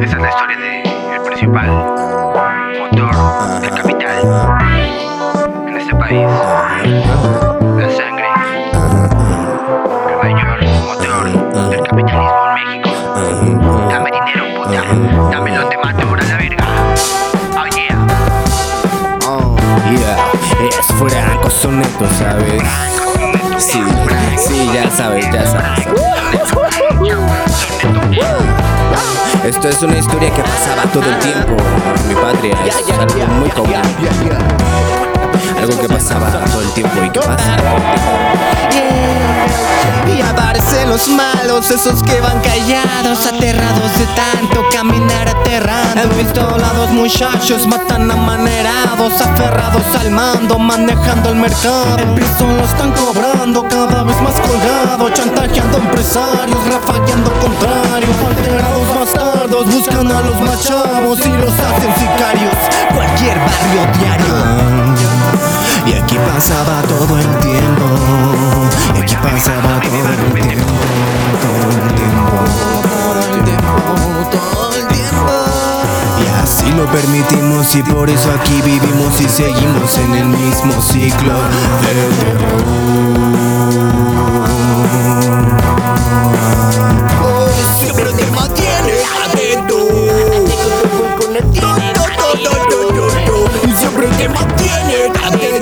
Esa es la historia del principal motor del capital en este país. La sangre, el mayor motor del capitalismo en México. Dame dinero, puta. Dame lo te mato por la verga. Oh yeah. Oh, yeah. Es franco soneto, ¿sabes? Sí, sí, ya sabes, ya sabes. Esto es una historia que pasaba todo el tiempo en mi patria. Es algo muy común. Algo que pasaba todo el tiempo y que pasa. Y aparecen los malos, esos que van callados, aterrados de tanto caminar aterrando. He visto a dos muchachos matan amanerados, aferrados al mando, manejando el mercado. El piso lo están cobrando, cada vez más colgado, chantajeando empresarios, rafagueando contrarios, alterados bastardos, buscan a los más y los hacen sicarios. Cualquier barrio diario. Y aquí pasaba todo el tiempo. Y aquí pasaba todo el tiempo, todo el tiempo, todo el tiempo. Y así lo permitimos y por eso aquí vivimos y seguimos en el mismo ciclo de terror. Siempre te mantiene adentro. Siempre te mantiene adentro.